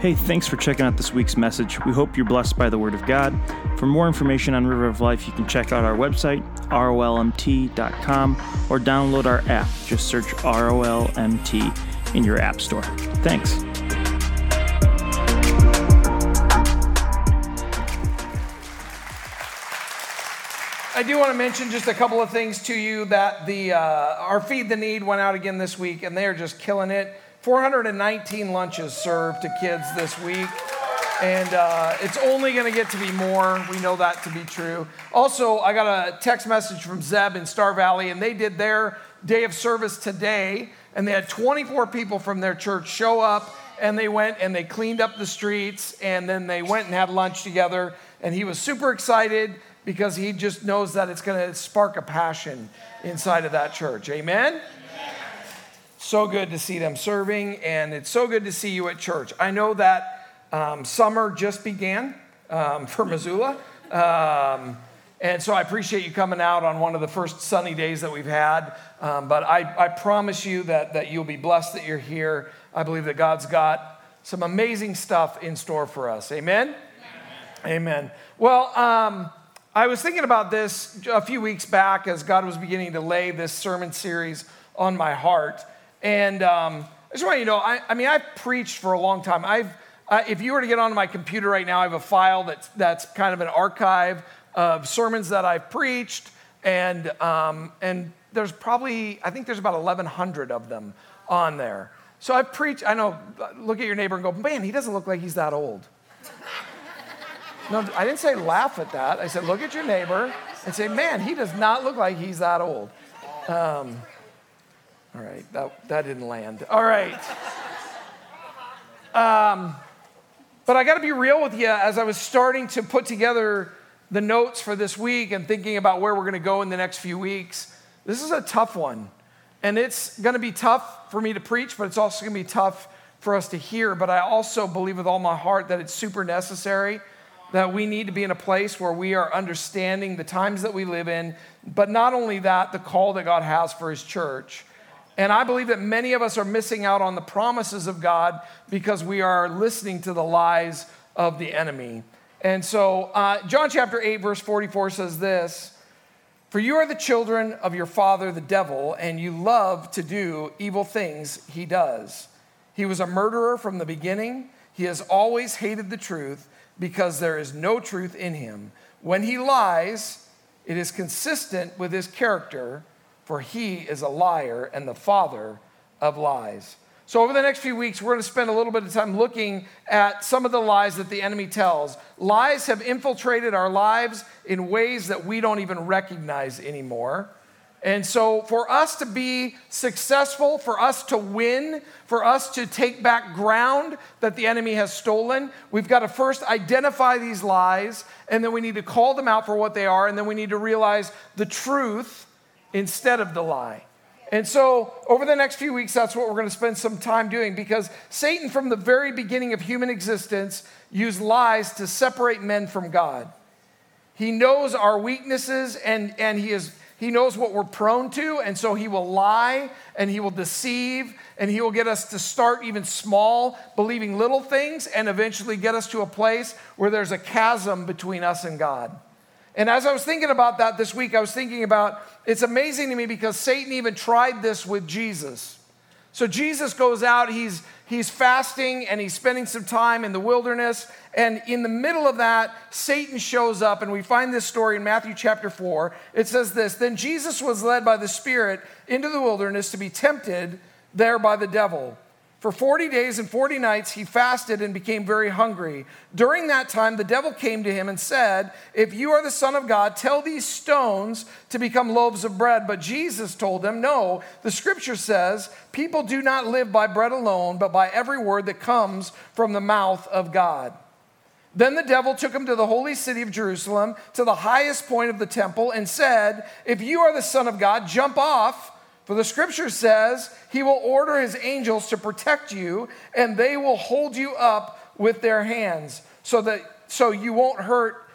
Hey, thanks for checking out this week's message. We hope you're blessed by the Word of God. For more information on River of Life, you can check out our website, rolmt.com, or download our app. Just search ROLMT in your App Store. Thanks. I do want to mention just a couple of things to you that the uh, our Feed the Need went out again this week, and they are just killing it. 419 lunches served to kids this week. And uh, it's only going to get to be more. We know that to be true. Also, I got a text message from Zeb in Star Valley, and they did their day of service today. And they had 24 people from their church show up, and they went and they cleaned up the streets, and then they went and had lunch together. And he was super excited because he just knows that it's going to spark a passion inside of that church. Amen? So good to see them serving, and it's so good to see you at church. I know that um, summer just began um, for Missoula, um, and so I appreciate you coming out on one of the first sunny days that we've had. Um, but I, I promise you that, that you'll be blessed that you're here. I believe that God's got some amazing stuff in store for us. Amen? Amen. Amen. Well, um, I was thinking about this a few weeks back as God was beginning to lay this sermon series on my heart. And um, I just want you to know, I, I, mean, I've preached for a long time. I've, if you were to get onto my computer right now, I have a file that's, that's kind of an archive of sermons that I've preached. And, um, and there's probably, I think there's about 1,100 of them on there. So I preach, I know, look at your neighbor and go, man, he doesn't look like he's that old. No, I didn't say laugh at that. I said, look at your neighbor and say, man, he does not look like he's that old. Um, all right, that, that didn't land. All right. Um, but I got to be real with you as I was starting to put together the notes for this week and thinking about where we're going to go in the next few weeks. This is a tough one. And it's going to be tough for me to preach, but it's also going to be tough for us to hear. But I also believe with all my heart that it's super necessary that we need to be in a place where we are understanding the times that we live in, but not only that, the call that God has for His church. And I believe that many of us are missing out on the promises of God because we are listening to the lies of the enemy. And so, uh, John chapter 8, verse 44 says this For you are the children of your father, the devil, and you love to do evil things he does. He was a murderer from the beginning. He has always hated the truth because there is no truth in him. When he lies, it is consistent with his character for he is a liar and the father of lies. So, over the next few weeks, we're going to spend a little bit of time looking at some of the lies that the enemy tells. Lies have infiltrated our lives in ways that we don't even recognize anymore. And so, for us to be successful, for us to win, for us to take back ground that the enemy has stolen, we've got to first identify these lies, and then we need to call them out for what they are, and then we need to realize the truth instead of the lie. And so, over the next few weeks, that's what we're going to spend some time doing because Satan, from the very beginning of human existence, used lies to separate men from God. He knows our weaknesses and, and he, is, he knows what we're prone to, and so he will lie and he will deceive and he will get us to start even small, believing little things, and eventually get us to a place where there's a chasm between us and God. And as I was thinking about that this week, I was thinking about it's amazing to me because Satan even tried this with Jesus. So Jesus goes out, he's, he's fasting and he's spending some time in the wilderness. And in the middle of that, Satan shows up, and we find this story in Matthew chapter 4. It says this Then Jesus was led by the Spirit into the wilderness to be tempted there by the devil. For 40 days and 40 nights he fasted and became very hungry. During that time, the devil came to him and said, If you are the Son of God, tell these stones to become loaves of bread. But Jesus told him, No, the scripture says, People do not live by bread alone, but by every word that comes from the mouth of God. Then the devil took him to the holy city of Jerusalem, to the highest point of the temple, and said, If you are the Son of God, jump off. For the scripture says, He will order His angels to protect you, and they will hold you up with their hands, so that so you won't hurt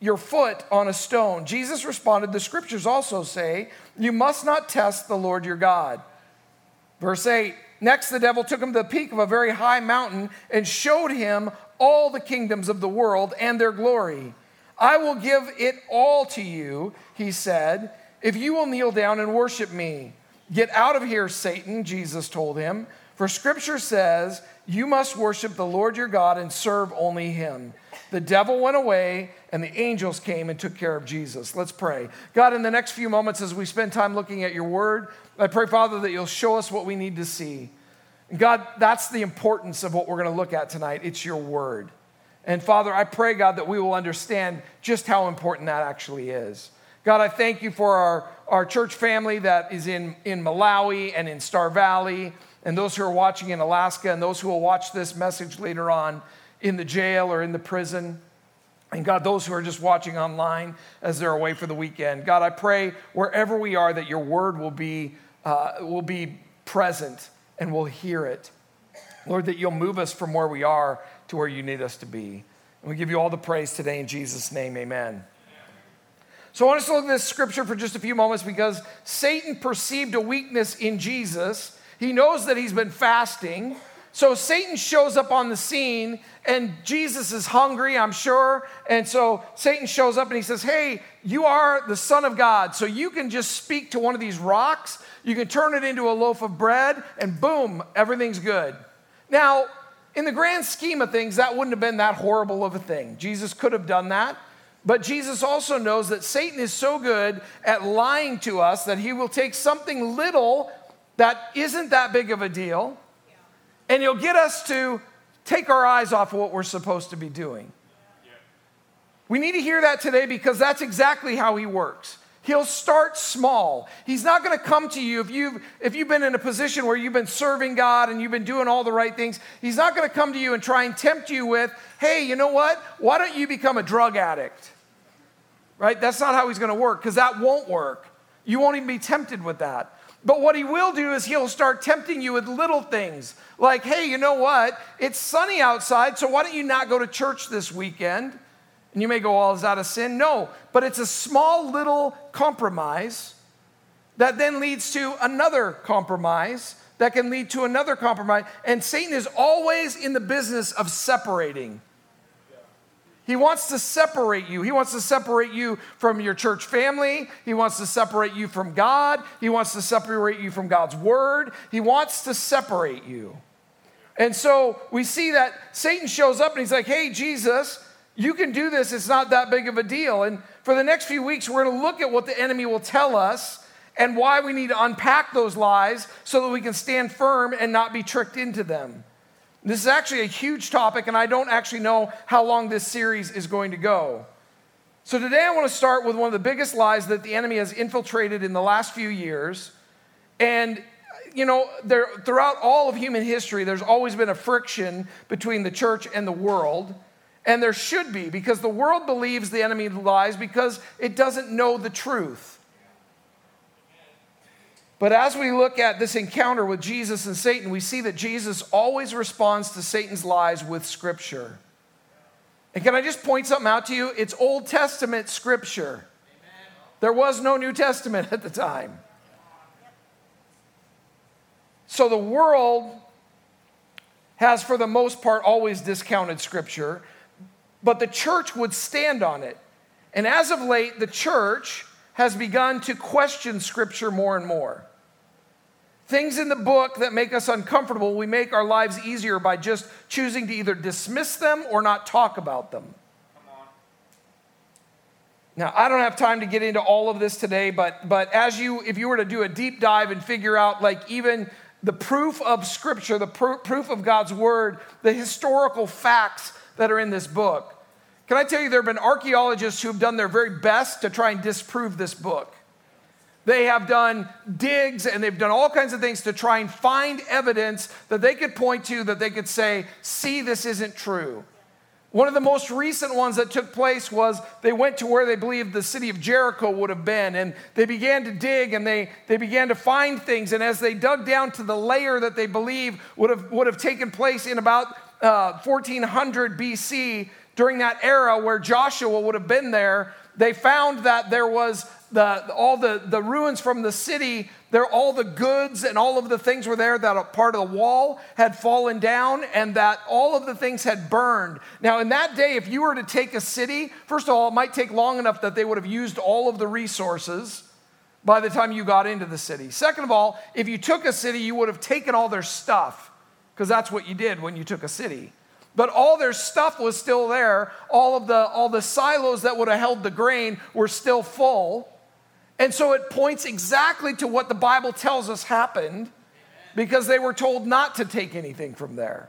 your foot on a stone. Jesus responded, The scriptures also say, You must not test the Lord your God. Verse 8 Next, the devil took him to the peak of a very high mountain and showed him all the kingdoms of the world and their glory. I will give it all to you, he said, if you will kneel down and worship me. Get out of here, Satan, Jesus told him. For scripture says, You must worship the Lord your God and serve only him. The devil went away, and the angels came and took care of Jesus. Let's pray. God, in the next few moments, as we spend time looking at your word, I pray, Father, that you'll show us what we need to see. God, that's the importance of what we're going to look at tonight. It's your word. And Father, I pray, God, that we will understand just how important that actually is. God, I thank you for our, our church family that is in, in Malawi and in Star Valley, and those who are watching in Alaska, and those who will watch this message later on in the jail or in the prison. And God, those who are just watching online as they're away for the weekend, God, I pray wherever we are that your word will be, uh, will be present and we'll hear it. Lord, that you'll move us from where we are to where you need us to be. And we give you all the praise today in Jesus' name, amen. So I want us to look at this scripture for just a few moments because Satan perceived a weakness in Jesus. He knows that he's been fasting. So Satan shows up on the scene, and Jesus is hungry, I'm sure. And so Satan shows up and he says, Hey, you are the Son of God. So you can just speak to one of these rocks, you can turn it into a loaf of bread, and boom, everything's good. Now, in the grand scheme of things, that wouldn't have been that horrible of a thing. Jesus could have done that. But Jesus also knows that Satan is so good at lying to us that he will take something little that isn't that big of a deal and he'll get us to take our eyes off of what we're supposed to be doing. We need to hear that today because that's exactly how he works. He'll start small. He's not going to come to you if you've, if you've been in a position where you've been serving God and you've been doing all the right things. He's not going to come to you and try and tempt you with, hey, you know what? Why don't you become a drug addict? Right? That's not how he's going to work because that won't work. You won't even be tempted with that. But what he will do is he'll start tempting you with little things like, hey, you know what? It's sunny outside, so why don't you not go to church this weekend? And you may go, well, is that a sin? No, but it's a small little compromise that then leads to another compromise that can lead to another compromise. And Satan is always in the business of separating. He wants to separate you. He wants to separate you from your church family. He wants to separate you from God. He wants to separate you from God's word. He wants to separate you. And so we see that Satan shows up and he's like, hey, Jesus, you can do this. It's not that big of a deal. And for the next few weeks, we're going to look at what the enemy will tell us and why we need to unpack those lies so that we can stand firm and not be tricked into them. This is actually a huge topic, and I don't actually know how long this series is going to go. So, today I want to start with one of the biggest lies that the enemy has infiltrated in the last few years. And you know, there, throughout all of human history, there's always been a friction between the church and the world. And there should be, because the world believes the enemy lies because it doesn't know the truth. But as we look at this encounter with Jesus and Satan, we see that Jesus always responds to Satan's lies with scripture. And can I just point something out to you? It's Old Testament scripture. There was no New Testament at the time. So the world has, for the most part, always discounted Scripture, but the church would stand on it. And as of late, the church has begun to question Scripture more and more. Things in the book that make us uncomfortable, we make our lives easier by just choosing to either dismiss them or not talk about them. Now, I don't have time to get into all of this today, but, but as you, if you were to do a deep dive and figure out, like, even the proof of Scripture, the pr- proof of God's Word, the historical facts that are in this book. Can I tell you, there have been archaeologists who have done their very best to try and disprove this book. They have done digs and they've done all kinds of things to try and find evidence that they could point to that they could say, see, this isn't true. One of the most recent ones that took place was they went to where they believed the city of Jericho would have been, and they began to dig and they, they began to find things. And as they dug down to the layer that they believe would have, would have taken place in about uh, 1400 BC, during that era where Joshua would have been there, they found that there was the, all the, the ruins from the city, there, all the goods and all of the things were there that a part of the wall had fallen down and that all of the things had burned. Now, in that day, if you were to take a city, first of all, it might take long enough that they would have used all of the resources by the time you got into the city. Second of all, if you took a city, you would have taken all their stuff because that's what you did when you took a city but all their stuff was still there. All of the, all the silos that would have held the grain were still full. And so it points exactly to what the Bible tells us happened because they were told not to take anything from there.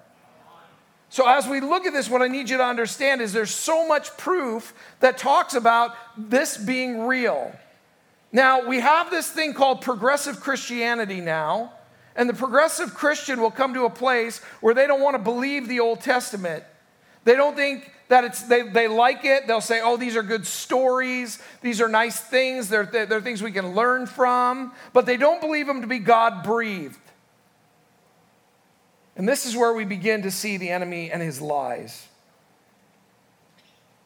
So, as we look at this, what I need you to understand is there's so much proof that talks about this being real. Now, we have this thing called progressive Christianity now, and the progressive Christian will come to a place where they don't want to believe the Old Testament. They don't think that it's, they, they like it. They'll say, oh, these are good stories. These are nice things. They're, they're things we can learn from. But they don't believe them to be God breathed. And this is where we begin to see the enemy and his lies.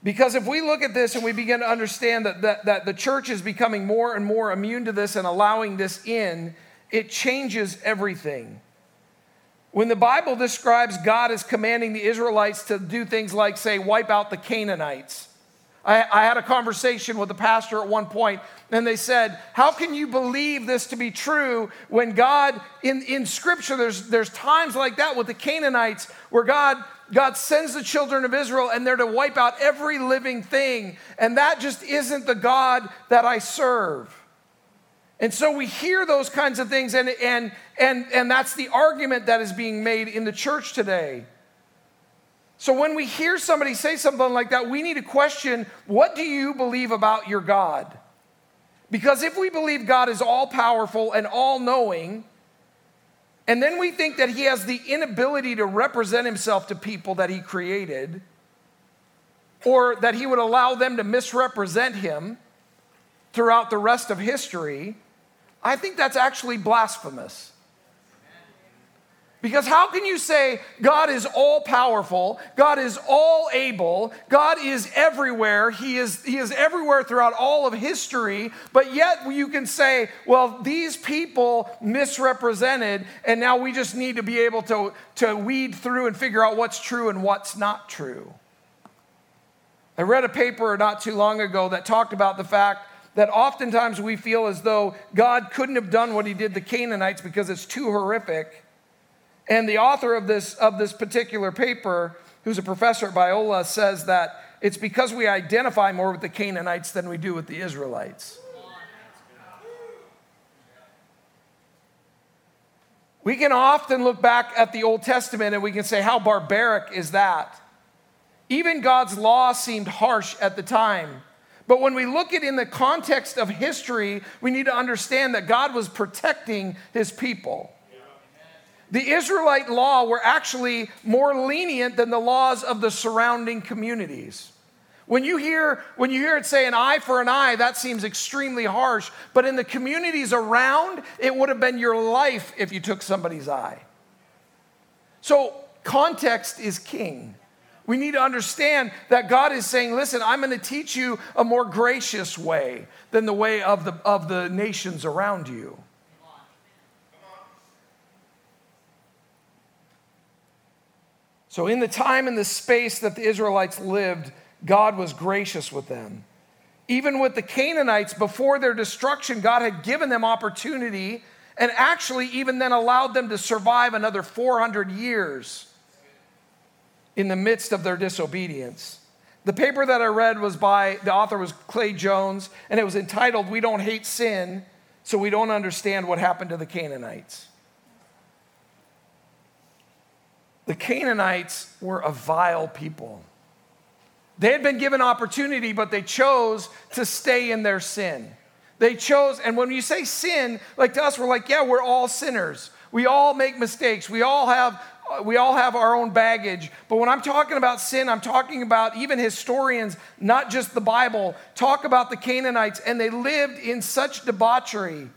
Because if we look at this and we begin to understand that, that, that the church is becoming more and more immune to this and allowing this in, it changes everything. When the Bible describes God as commanding the Israelites to do things like, say, wipe out the Canaanites, I, I, had a conversation with a pastor at one point, and they said, How can you believe this to be true when God, in, in Scripture, there's, there's times like that with the Canaanites where God, God sends the children of Israel and they're to wipe out every living thing, and that just isn't the God that I serve. And so we hear those kinds of things, and, and, and, and that's the argument that is being made in the church today. So when we hear somebody say something like that, we need to question what do you believe about your God? Because if we believe God is all powerful and all knowing, and then we think that he has the inability to represent himself to people that he created, or that he would allow them to misrepresent him throughout the rest of history, I think that's actually blasphemous. Because how can you say God is all powerful, God is all able, God is everywhere, He is, he is everywhere throughout all of history, but yet you can say, well, these people misrepresented, and now we just need to be able to, to weed through and figure out what's true and what's not true. I read a paper not too long ago that talked about the fact that oftentimes we feel as though God couldn't have done what he did to the Canaanites because it's too horrific. And the author of this, of this particular paper, who's a professor at Biola, says that it's because we identify more with the Canaanites than we do with the Israelites. We can often look back at the Old Testament and we can say, How barbaric is that? Even God's law seemed harsh at the time. But when we look at it in the context of history, we need to understand that God was protecting his people. The Israelite law were actually more lenient than the laws of the surrounding communities. When you hear when you hear it say an eye for an eye, that seems extremely harsh, but in the communities around, it would have been your life if you took somebody's eye. So context is king. We need to understand that God is saying, listen, I'm going to teach you a more gracious way than the way of the, of the nations around you. So, in the time and the space that the Israelites lived, God was gracious with them. Even with the Canaanites, before their destruction, God had given them opportunity and actually even then allowed them to survive another 400 years in the midst of their disobedience. The paper that I read was by, the author was Clay Jones, and it was entitled, We Don't Hate Sin, so We Don't Understand What Happened to the Canaanites. The Canaanites were a vile people. They had been given opportunity, but they chose to stay in their sin. They chose, and when you say sin, like to us, we're like, yeah, we're all sinners. We all make mistakes. We all have we all have our own baggage. But when I'm talking about sin, I'm talking about even historians, not just the Bible, talk about the Canaanites, and they lived in such debauchery.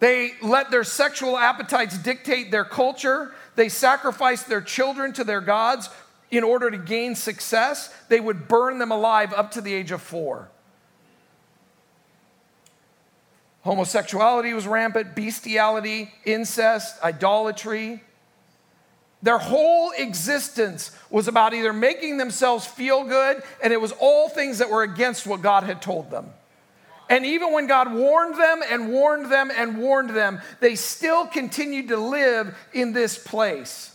They let their sexual appetites dictate their culture. They sacrificed their children to their gods in order to gain success. They would burn them alive up to the age of four. Homosexuality was rampant, bestiality, incest, idolatry. Their whole existence was about either making themselves feel good, and it was all things that were against what God had told them. And even when God warned them and warned them and warned them, they still continued to live in this place.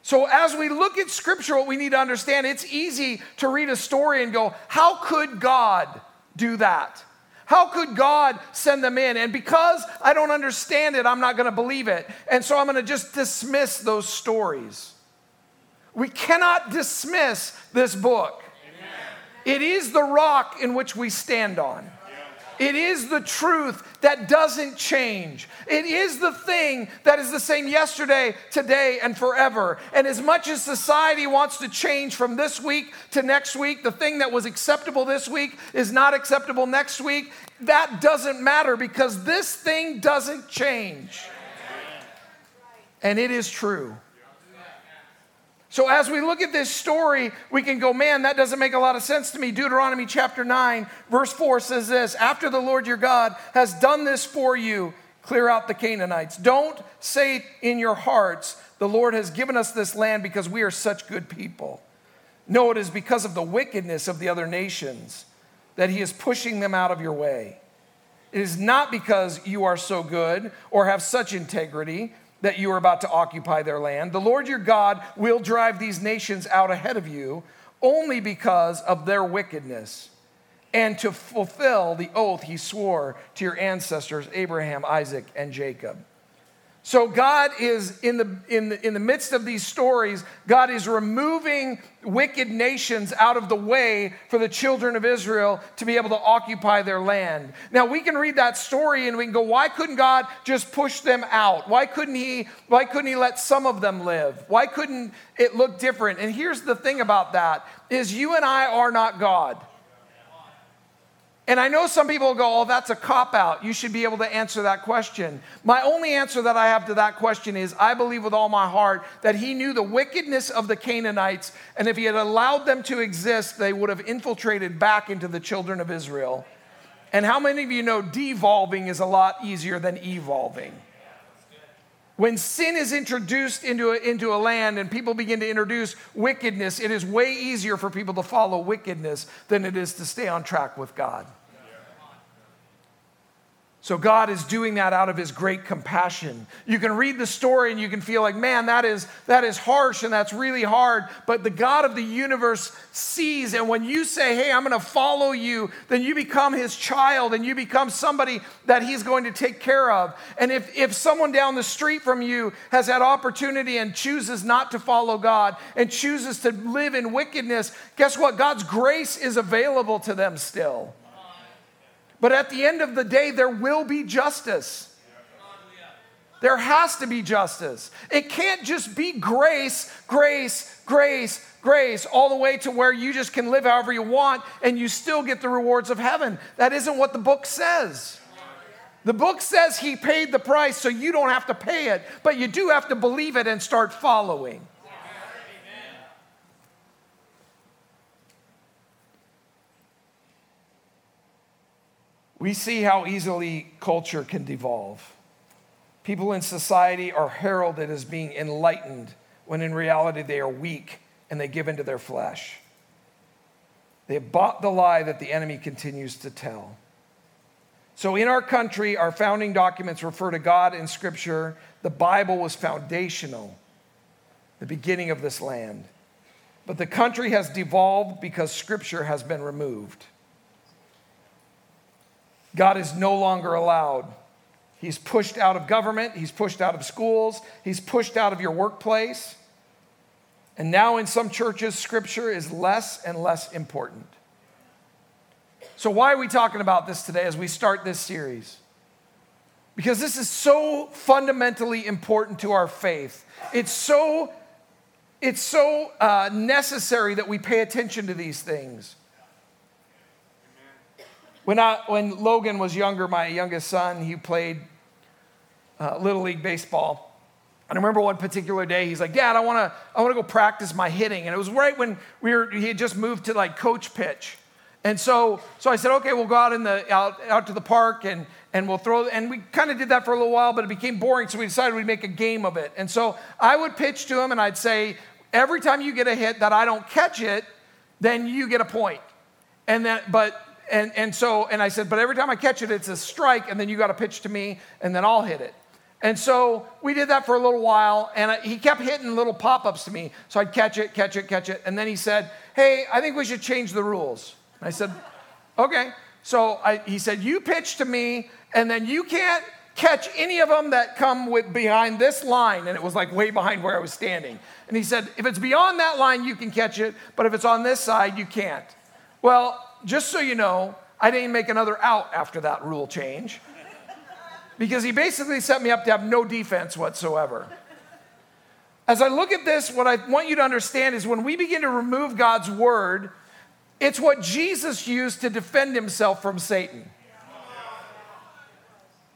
So, as we look at scripture, what we need to understand, it's easy to read a story and go, How could God do that? How could God send them in? And because I don't understand it, I'm not going to believe it. And so I'm going to just dismiss those stories. We cannot dismiss this book. Amen. It is the rock in which we stand on. It is the truth that doesn't change. It is the thing that is the same yesterday, today, and forever. And as much as society wants to change from this week to next week, the thing that was acceptable this week is not acceptable next week. That doesn't matter because this thing doesn't change. And it is true. So, as we look at this story, we can go, man, that doesn't make a lot of sense to me. Deuteronomy chapter 9, verse 4 says this After the Lord your God has done this for you, clear out the Canaanites. Don't say in your hearts, the Lord has given us this land because we are such good people. No, it is because of the wickedness of the other nations that he is pushing them out of your way. It is not because you are so good or have such integrity that you are about to occupy their land. The Lord your God will drive these nations out ahead of you only because of their wickedness and to fulfill the oath he swore to your ancestors, Abraham, Isaac, and Jacob. So God is in the, in the in the midst of these stories, God is removing wicked nations out of the way for the children of Israel to be able to occupy their land. Now we can read that story and we can go, why couldn't God just push them out? Why couldn't he why couldn't he let some of them live? Why couldn't it look different? And here's the thing about that is you and I are not God. And I know some people go, oh, that's a cop out. You should be able to answer that question. My only answer that I have to that question is I believe with all my heart that he knew the wickedness of the Canaanites, and if he had allowed them to exist, they would have infiltrated back into the children of Israel. And how many of you know devolving is a lot easier than evolving? When sin is introduced into a, into a land and people begin to introduce wickedness, it is way easier for people to follow wickedness than it is to stay on track with God. So God is doing that out of his great compassion. You can read the story and you can feel like, man, that is that is harsh and that's really hard, but the God of the universe sees and when you say, "Hey, I'm going to follow you," then you become his child and you become somebody that he's going to take care of. And if if someone down the street from you has that opportunity and chooses not to follow God and chooses to live in wickedness, guess what? God's grace is available to them still. But at the end of the day, there will be justice. There has to be justice. It can't just be grace, grace, grace, grace, all the way to where you just can live however you want and you still get the rewards of heaven. That isn't what the book says. The book says he paid the price, so you don't have to pay it, but you do have to believe it and start following. We see how easily culture can devolve. People in society are heralded as being enlightened when in reality they are weak and they give into their flesh. They have bought the lie that the enemy continues to tell. So, in our country, our founding documents refer to God in Scripture. The Bible was foundational, the beginning of this land. But the country has devolved because Scripture has been removed. God is no longer allowed. He's pushed out of government, he's pushed out of schools, he's pushed out of your workplace. And now, in some churches, scripture is less and less important. So, why are we talking about this today as we start this series? Because this is so fundamentally important to our faith. It's so, it's so uh, necessary that we pay attention to these things. When, I, when Logan was younger, my youngest son, he played uh, Little League Baseball. And I remember one particular day, he's like, Dad, I wanna, I wanna go practice my hitting. And it was right when we were, he had just moved to like coach pitch. And so, so I said, okay, we'll go out in the out, out to the park and and we'll throw and we kind of did that for a little while, but it became boring, so we decided we'd make a game of it. And so I would pitch to him and I'd say, every time you get a hit that I don't catch it, then you get a point. And that, but and and so and I said, but every time I catch it, it's a strike, and then you got to pitch to me, and then I'll hit it. And so we did that for a little while, and he kept hitting little pop ups to me. So I'd catch it, catch it, catch it. And then he said, Hey, I think we should change the rules. I said, Okay. So I, he said, You pitch to me, and then you can't catch any of them that come with behind this line. And it was like way behind where I was standing. And he said, If it's beyond that line, you can catch it, but if it's on this side, you can't. Well, just so you know, I didn't make another out after that rule change because he basically set me up to have no defense whatsoever. As I look at this, what I want you to understand is when we begin to remove God's word, it's what Jesus used to defend himself from Satan.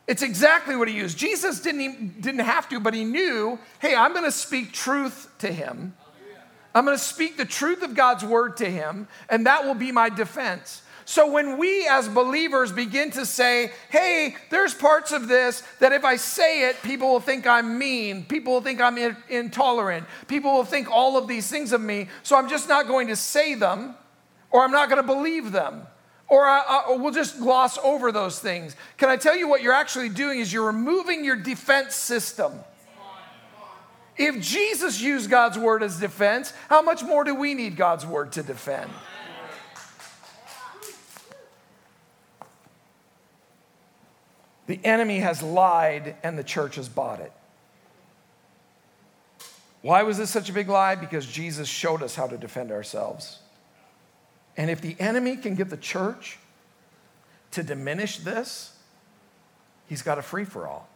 It's exactly what he used. Jesus didn't, didn't have to, but he knew hey, I'm going to speak truth to him. I'm going to speak the truth of God's word to him, and that will be my defense. So when we as believers begin to say, hey, there's parts of this that if I say it, people will think I'm mean, people will think I'm in- intolerant, people will think all of these things of me, so I'm just not going to say them, or I'm not going to believe them. Or, I, or we'll just gloss over those things. Can I tell you what you're actually doing is you're removing your defense system. If Jesus used God's word as defense, how much more do we need God's word to defend? The enemy has lied and the church has bought it. Why was this such a big lie? Because Jesus showed us how to defend ourselves. And if the enemy can get the church to diminish this, he's got a free for all.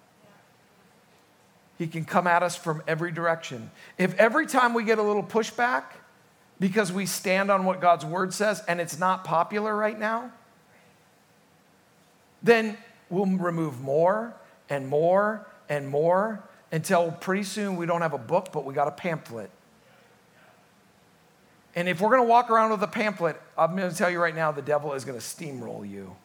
He can come at us from every direction. If every time we get a little pushback because we stand on what God's word says and it's not popular right now, then we'll remove more and more and more until pretty soon we don't have a book, but we got a pamphlet. And if we're going to walk around with a pamphlet, I'm going to tell you right now, the devil is going to steamroll you.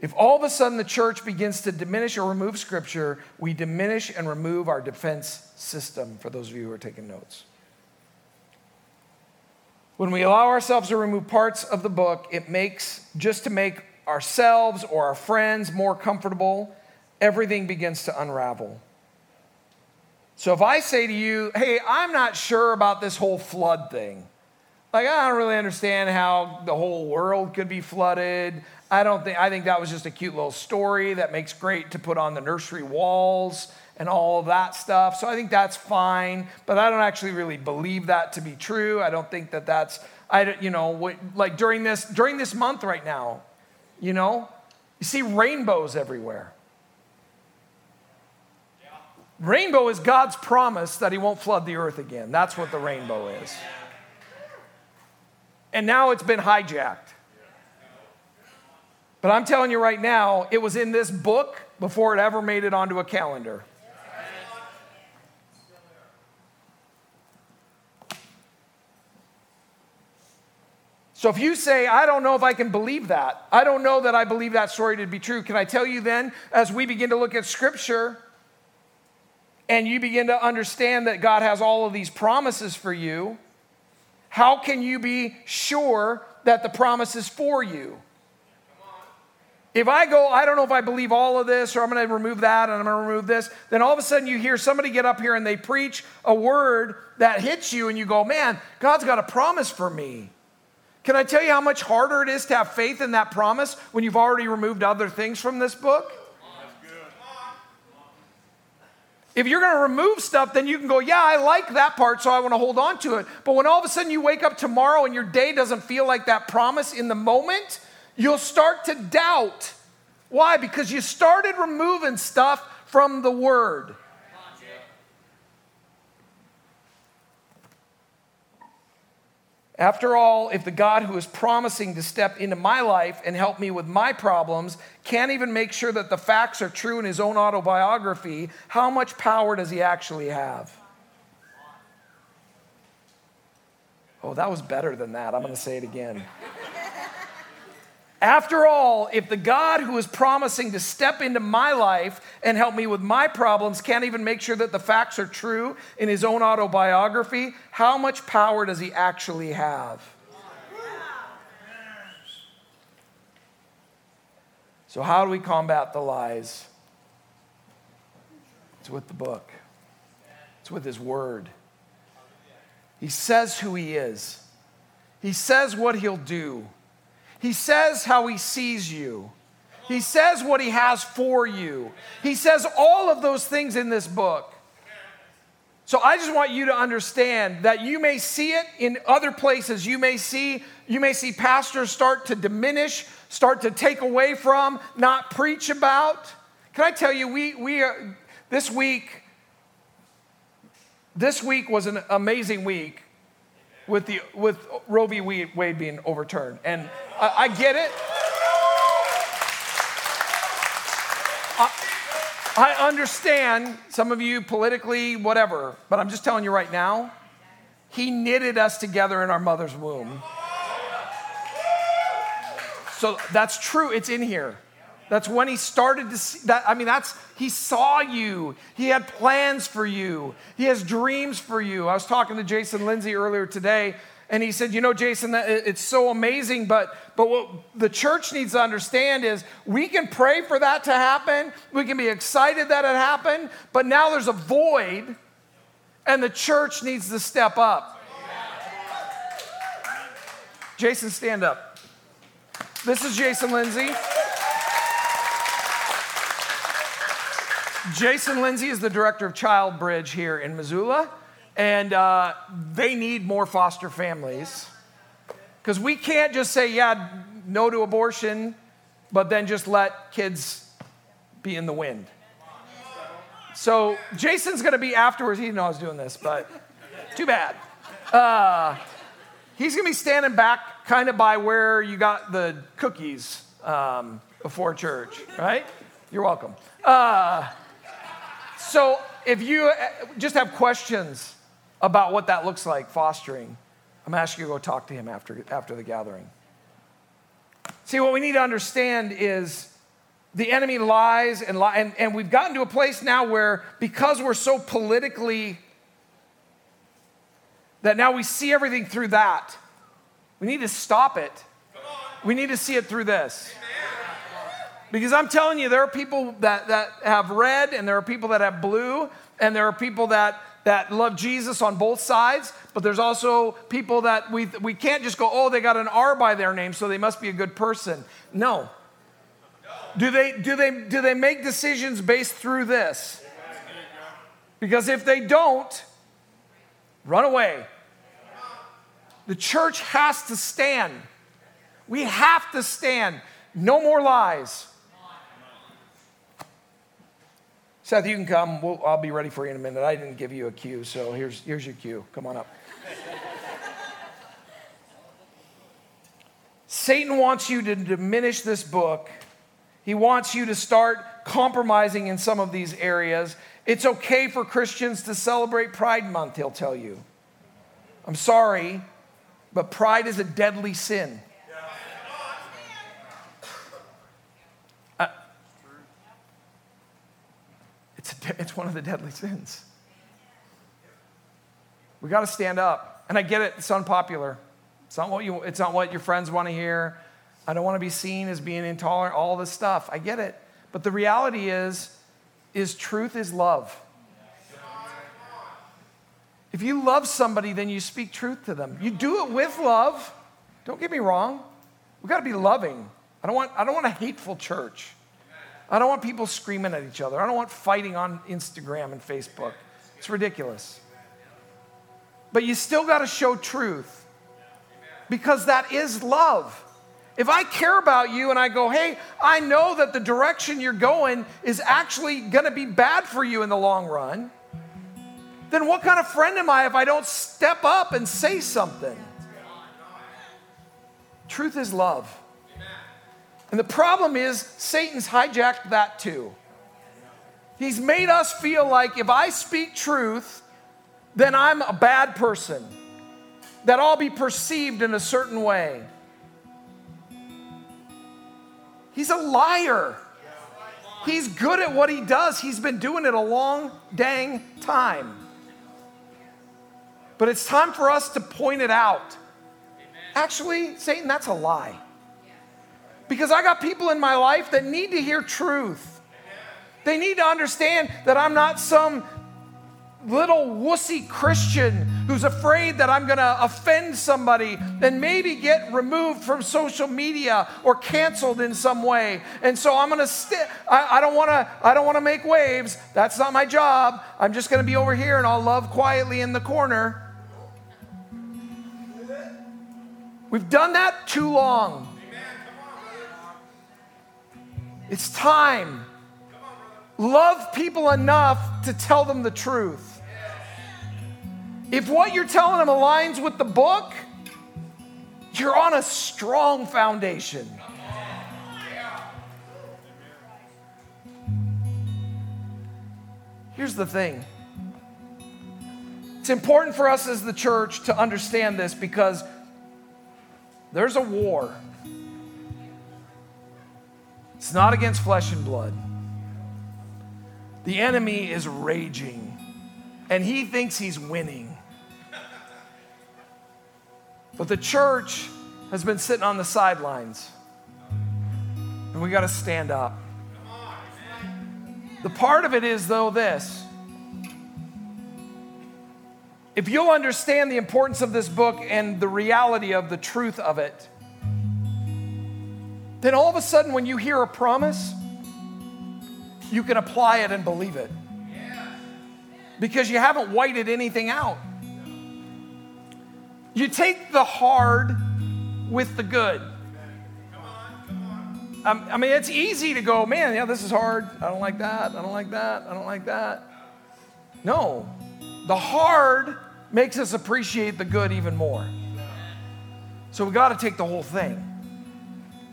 If all of a sudden the church begins to diminish or remove scripture, we diminish and remove our defense system, for those of you who are taking notes. When we allow ourselves to remove parts of the book, it makes just to make ourselves or our friends more comfortable, everything begins to unravel. So if I say to you, hey, I'm not sure about this whole flood thing, like I don't really understand how the whole world could be flooded. I don't think I think that was just a cute little story that makes great to put on the nursery walls and all that stuff. So I think that's fine, but I don't actually really believe that to be true. I don't think that that's I don't, you know what, like during this during this month right now, you know, you see rainbows everywhere. Rainbow is God's promise that He won't flood the earth again. That's what the rainbow is. And now it's been hijacked. But I'm telling you right now, it was in this book before it ever made it onto a calendar. So if you say, I don't know if I can believe that, I don't know that I believe that story to be true, can I tell you then, as we begin to look at scripture and you begin to understand that God has all of these promises for you, how can you be sure that the promise is for you? If I go, I don't know if I believe all of this, or I'm going to remove that and I'm going to remove this, then all of a sudden you hear somebody get up here and they preach a word that hits you, and you go, man, God's got a promise for me. Can I tell you how much harder it is to have faith in that promise when you've already removed other things from this book? If you're going to remove stuff, then you can go, yeah, I like that part, so I want to hold on to it. But when all of a sudden you wake up tomorrow and your day doesn't feel like that promise in the moment, you'll start to doubt. Why? Because you started removing stuff from the Word. After all, if the God who is promising to step into my life and help me with my problems can't even make sure that the facts are true in his own autobiography, how much power does he actually have? Oh, that was better than that. I'm going to say it again. After all, if the God who is promising to step into my life and help me with my problems can't even make sure that the facts are true in his own autobiography, how much power does he actually have? So, how do we combat the lies? It's with the book, it's with his word. He says who he is, he says what he'll do. He says how he sees you. He says what he has for you. He says all of those things in this book. So I just want you to understand that you may see it in other places. You may see you may see pastors start to diminish, start to take away from, not preach about. Can I tell you we we are this week this week was an amazing week with, the, with Roe v. Wade being overturned. And I, I get it. I, I understand some of you politically, whatever, but I'm just telling you right now, he knitted us together in our mother's womb. So that's true, it's in here. That's when he started to see that. I mean, that's, he saw you. He had plans for you. He has dreams for you. I was talking to Jason Lindsay earlier today, and he said, You know, Jason, it's so amazing, but, but what the church needs to understand is we can pray for that to happen. We can be excited that it happened, but now there's a void, and the church needs to step up. Jason, stand up. This is Jason Lindsay. Jason Lindsay is the director of Child Bridge here in Missoula, and uh, they need more foster families. Because we can't just say, yeah, no to abortion, but then just let kids be in the wind. So Jason's going to be afterwards. He didn't know I was doing this, but too bad. Uh, he's going to be standing back kind of by where you got the cookies um, before church, right? You're welcome. Uh, so if you uh, just have questions about what that looks like, fostering, I'm asking you to go talk to him after, after the gathering. See, what we need to understand is the enemy lies and, and, and we've gotten to a place now where because we're so politically that now we see everything through that. We need to stop it. We need to see it through this. Because I'm telling you, there are people that, that have red and there are people that have blue, and there are people that, that love Jesus on both sides, but there's also people that we, we can't just go, oh, they got an R by their name, so they must be a good person. No. Do they, do they, do they make decisions based through this? Because if they don't, run away. The church has to stand. We have to stand. No more lies. Seth, you can come. We'll, I'll be ready for you in a minute. I didn't give you a cue, so here's, here's your cue. Come on up. Satan wants you to diminish this book. He wants you to start compromising in some of these areas. It's okay for Christians to celebrate Pride Month, he'll tell you. I'm sorry, but pride is a deadly sin. It's, a, it's one of the deadly sins. We got to stand up. And I get it, it's unpopular. It's not what, you, it's not what your friends want to hear. I don't want to be seen as being intolerant, all this stuff. I get it. But the reality is, is truth is love. If you love somebody, then you speak truth to them. You do it with love. Don't get me wrong. We've got to be loving. I don't want, I don't want a hateful church. I don't want people screaming at each other. I don't want fighting on Instagram and Facebook. It's ridiculous. But you still got to show truth because that is love. If I care about you and I go, hey, I know that the direction you're going is actually going to be bad for you in the long run, then what kind of friend am I if I don't step up and say something? Truth is love. And the problem is, Satan's hijacked that too. He's made us feel like if I speak truth, then I'm a bad person. that I'll be perceived in a certain way. He's a liar. He's good at what he does. He's been doing it a long dang time. But it's time for us to point it out. Actually, Satan, that's a lie. Because I got people in my life that need to hear truth. They need to understand that I'm not some little wussy Christian who's afraid that I'm going to offend somebody and maybe get removed from social media or canceled in some way. And so I'm going to st- I, I don't want to I don't want to make waves. That's not my job. I'm just going to be over here and I'll love quietly in the corner. We've done that too long. It's time. Love people enough to tell them the truth. If what you're telling them aligns with the book, you're on a strong foundation. Here's the thing it's important for us as the church to understand this because there's a war. It's not against flesh and blood. The enemy is raging, and he thinks he's winning. But the church has been sitting on the sidelines. And we got to stand up. The part of it is, though, this. If you'll understand the importance of this book and the reality of the truth of it, then all of a sudden, when you hear a promise, you can apply it and believe it. Because you haven't whited anything out. You take the hard with the good. I mean, it's easy to go, man, yeah, this is hard. I don't like that. I don't like that. I don't like that. No, the hard makes us appreciate the good even more. So we got to take the whole thing.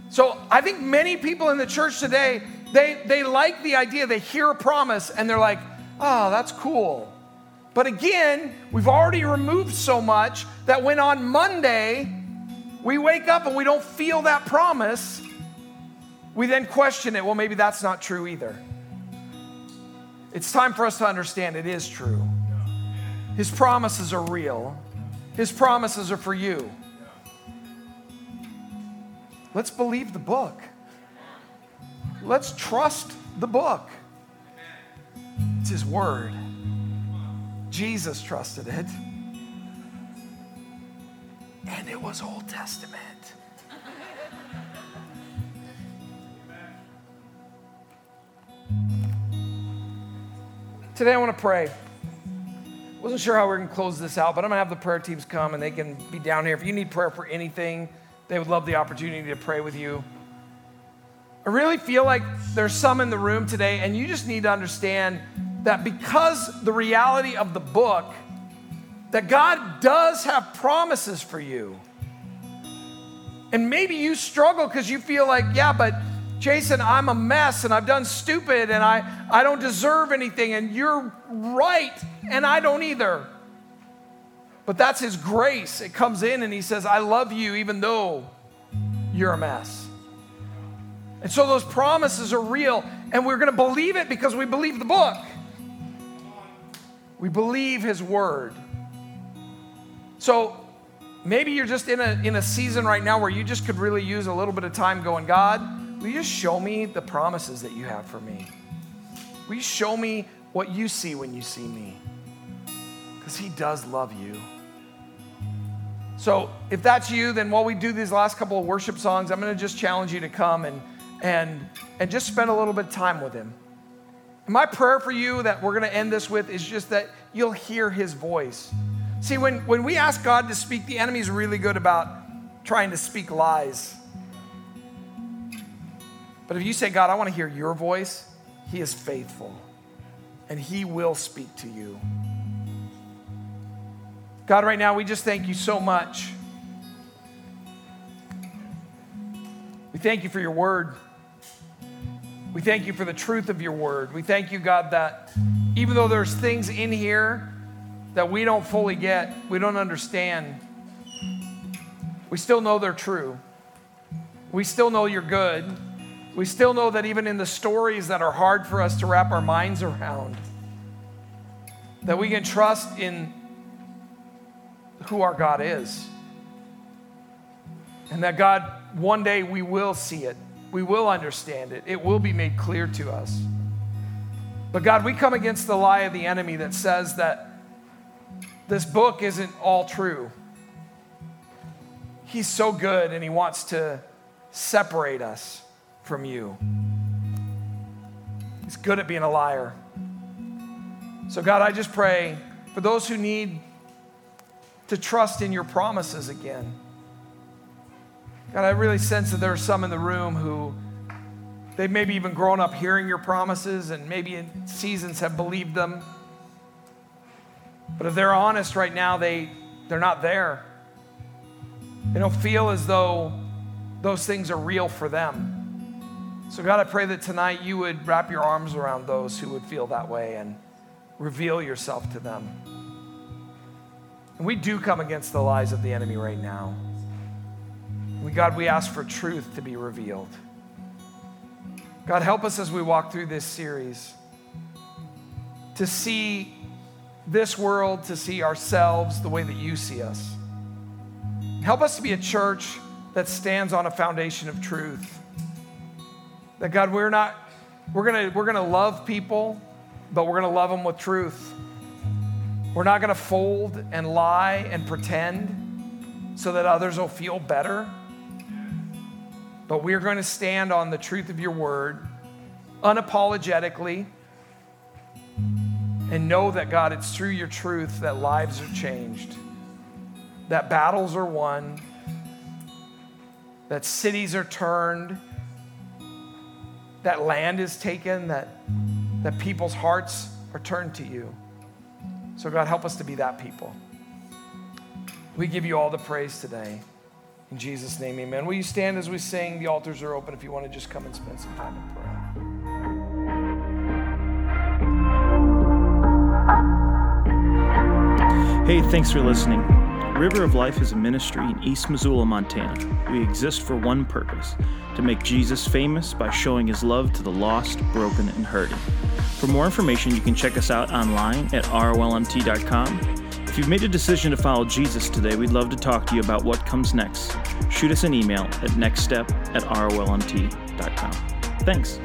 So I think many people in the church today, they, they like the idea, they hear a promise and they're like, oh, that's cool. But again, we've already removed so much that when on Monday we wake up and we don't feel that promise, we then question it. Well, maybe that's not true either. It's time for us to understand it is true. His promises are real, His promises are for you. Let's believe the book. Let's trust the book. It's His word. Jesus trusted it. And it was Old Testament. Today I want to pray. Wasn't sure how we are going to close this out, but I'm going to have the prayer teams come and they can be down here. If you need prayer for anything, they would love the opportunity to pray with you. I really feel like there's some in the room today, and you just need to understand that because the reality of the book, that God does have promises for you. And maybe you struggle because you feel like, yeah, but Jason, I'm a mess and I've done stupid and I, I don't deserve anything, and you're right, and I don't either. But that's His grace. It comes in and He says, I love you even though you're a mess. And so those promises are real, and we're going to believe it because we believe the book. We believe his word. So maybe you're just in a, in a season right now where you just could really use a little bit of time going, God, will you just show me the promises that you have for me? Will you show me what you see when you see me? Because he does love you. So if that's you, then while we do these last couple of worship songs, I'm going to just challenge you to come and, and, and just spend a little bit of time with him. My prayer for you that we're going to end this with is just that you'll hear his voice. See, when, when we ask God to speak, the enemy's really good about trying to speak lies. But if you say, God, I want to hear your voice, he is faithful and he will speak to you. God, right now, we just thank you so much. We thank you for your word. We thank you for the truth of your word. We thank you, God, that even though there's things in here that we don't fully get, we don't understand, We still know they're true. We still know you're good. We still know that even in the stories that are hard for us to wrap our minds around, that we can trust in who our God is. And that God, one day we will see it, we will understand it, it will be made clear to us. But God, we come against the lie of the enemy that says that this book isn't all true. He's so good and he wants to separate us from you. He's good at being a liar. So, God, I just pray for those who need to trust in your promises again. God, I really sense that there are some in the room who they've maybe even grown up hearing your promises and maybe in seasons have believed them. But if they're honest right now, they, they're not there. They don't feel as though those things are real for them. So, God, I pray that tonight you would wrap your arms around those who would feel that way and reveal yourself to them. And we do come against the lies of the enemy right now. We, God, we ask for truth to be revealed. God, help us as we walk through this series to see this world, to see ourselves the way that you see us. Help us to be a church that stands on a foundation of truth. That God, we're not, we're gonna, we're gonna love people, but we're gonna love them with truth. We're not gonna fold and lie and pretend so that others will feel better. But we're going to stand on the truth of your word unapologetically and know that, God, it's through your truth that lives are changed, that battles are won, that cities are turned, that land is taken, that, that people's hearts are turned to you. So, God, help us to be that people. We give you all the praise today. In Jesus' name, amen. Will you stand as we sing? The altars are open if you want to just come and spend some time in prayer. Hey, thanks for listening. River of Life is a ministry in East Missoula, Montana. We exist for one purpose to make Jesus famous by showing his love to the lost, broken, and hurting. For more information, you can check us out online at rolmt.com if you've made a decision to follow Jesus today, we'd love to talk to you about what comes next. Shoot us an email at nextstep at rolmt.com. Thanks.